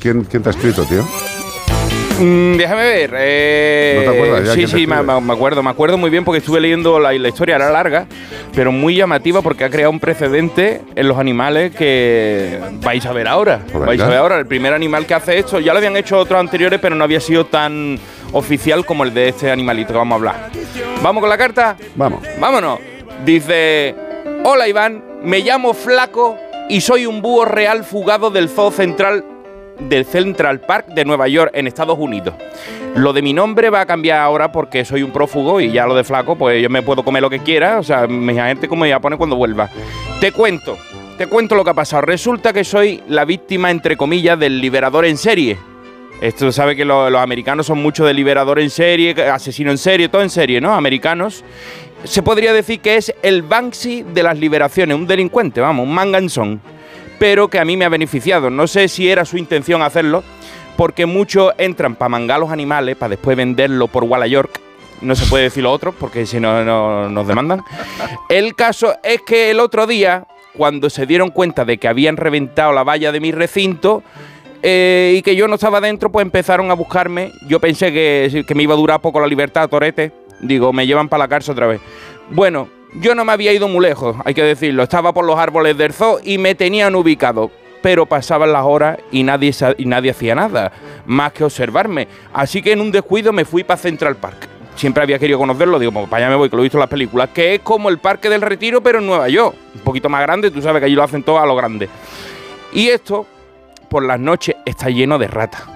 ¿Quién, ¿Quién te ha escrito, tío? Mm, déjame ver. Eh, ¿No te acuerdas ya sí, sí, me, acuerdo. Me acuerdo muy bien porque estuve leyendo la, la historia, era larga, pero muy llamativa porque ha creado un precedente en los animales que vais a ver ahora. Pues vais a ver ahora. El primer animal que hace esto, ya lo habían hecho otros anteriores, pero no había sido tan oficial como el de este animalito que vamos a hablar. ¿Vamos con la carta? Vamos. Vámonos. Dice, hola Iván, me llamo Flaco y soy un búho real fugado del Zoo Central del Central Park de Nueva York en Estados Unidos. Lo de mi nombre va a cambiar ahora porque soy un prófugo y ya lo de Flaco, pues yo me puedo comer lo que quiera, o sea, mi gente como me voy a poner cuando vuelva. Te cuento, te cuento lo que ha pasado. Resulta que soy la víctima, entre comillas, del liberador en serie. Esto sabe que lo- los americanos son mucho de liberador en serie, asesino en serie, todo en serie, ¿no? Americanos. Se podría decir que es el Banksy de las liberaciones, un delincuente, vamos, un manganzón. Pero que a mí me ha beneficiado. No sé si era su intención hacerlo, porque muchos entran para mangar los animales, para después venderlo por Walla York. No se puede decir lo otro, porque si no, no nos demandan. El caso es que el otro día, cuando se dieron cuenta de que habían reventado la valla de mi recinto, eh, y que yo no estaba dentro, pues empezaron a buscarme. Yo pensé que, que me iba a durar poco la libertad, Torete. Digo, me llevan para la cárcel otra vez. Bueno, yo no me había ido muy lejos, hay que decirlo. Estaba por los árboles del zoo y me tenían ubicado. Pero pasaban las horas y nadie, y nadie hacía nada, más que observarme. Así que en un descuido me fui para Central Park. Siempre había querido conocerlo, digo, pues para allá me voy, que lo he visto en las películas, que es como el Parque del Retiro, pero en Nueva York. Un poquito más grande, tú sabes que allí lo hacen todo a lo grande. Y esto, por las noches, está lleno de ratas.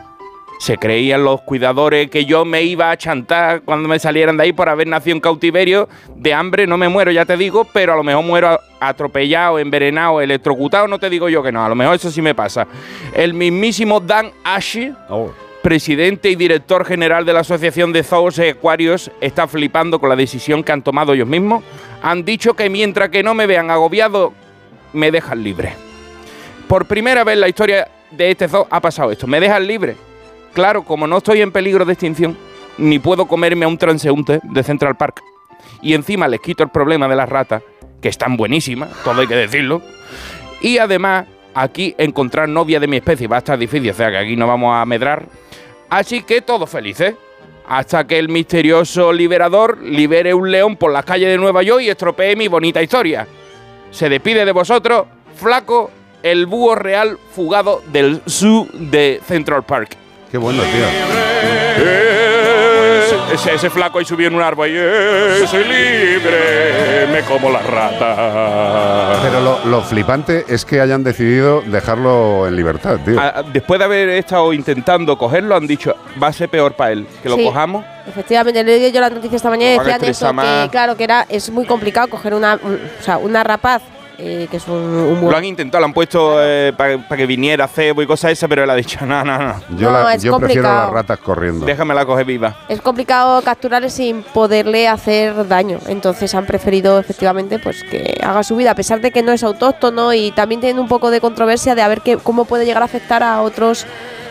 Se creían los cuidadores que yo me iba a chantar cuando me salieran de ahí por haber nacido en cautiverio. De hambre no me muero, ya te digo, pero a lo mejor muero atropellado, envenenado, electrocutado, no te digo yo que no, a lo mejor eso sí me pasa. El mismísimo Dan Ashe, presidente y director general de la Asociación de Zoos y Acuarios, está flipando con la decisión que han tomado ellos mismos. Han dicho que mientras que no me vean agobiado, me dejan libre. Por primera vez en la historia de este zoo ha pasado esto. Me dejan libre. Claro, como no estoy en peligro de extinción, ni puedo comerme a un transeúnte de Central Park. Y encima les quito el problema de las ratas, que están buenísimas, todo hay que decirlo. Y además, aquí encontrar novia de mi especie va a estar difícil, o sea que aquí no vamos a medrar. Así que todos felices. Hasta que el misterioso liberador libere un león por las calles de Nueva York y estropee mi bonita historia. Se despide de vosotros, Flaco, el búho real fugado del zoo de Central Park. Qué bueno, tío. Eh, ese, ese flaco ahí subió en un árbol y eh, soy libre, me como la rata. Pero lo, lo flipante es que hayan decidido dejarlo en libertad, tío. Ah, Después de haber estado intentando cogerlo, han dicho, va a ser peor para él, que lo Sí. cojamos. Efectivamente, le leí yo la noticia esta mañana y decían eso, que claro, que era, es muy complicado coger una, un- o sea, una rapaz, eh, que es un, un búho. Lo han intentado, lo han puesto para que viniera cebo y cosas esas, pero él ha dicho, no, no, no, yo no, la- es yo prefiero las ratas corriendo. déjamela coger viva. Es complicado capturarle sin poderle hacer daño. Entonces han preferido efectivamente pues que haga su vida, a pesar de que no es autóctono y también tiene un poco de controversia de a ver qué, cómo puede llegar a afectar a otros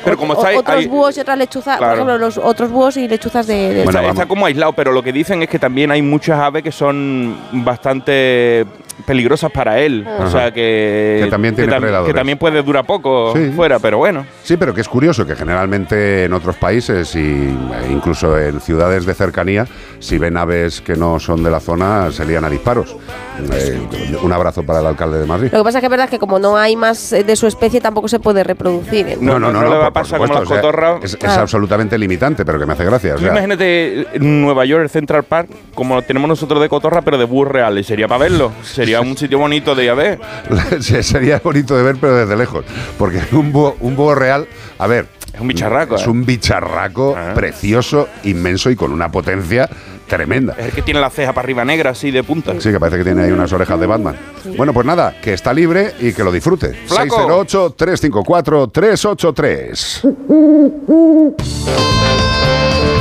Pero como está otros búhos y otras lechuzas, Claro. por ejemplo, los otros búhos y lechuzas de, de Bueno, está como aislado, pero lo que dicen es que también hay muchas aves que son bastante peligrosas para él. O sea que. Que también tiene tam- predadores. que también puede durar poco Sí. fuera, pero bueno. Sí, pero que es curioso que generalmente en otros países y e incluso en ciudades de cercanía, si ven aves que no son de la zona, se lían a disparos. Eh, un abrazo para el alcalde de Madrid. Lo que pasa es que es verdad que como no hay más eh, de su especie, tampoco se puede reproducir. ¿eh? No, no, no le va a por pasar como o sea, cotorras. Es, es Claro. absolutamente limitante, pero que me hace gracia. o sea, imagínate en Nueva York, el Central Park, como lo tenemos nosotros de cotorra, pero de búhos reales. Sería para verlo. Sería un sitio bonito de ir a ver. se- sería bonito de ver, pero desde lejos. Porque un búho, un búho real, a ver. Es un bicharraco, Es ¿eh? un bicharraco Ah. precioso, inmenso y con una potencia tremenda. Es el que tiene la ceja para arriba negra, así de punta. Sí, que parece que tiene ahí unas orejas de Batman. Bueno, pues nada, que está libre y que lo disfrute. Flaco. 608-354-383.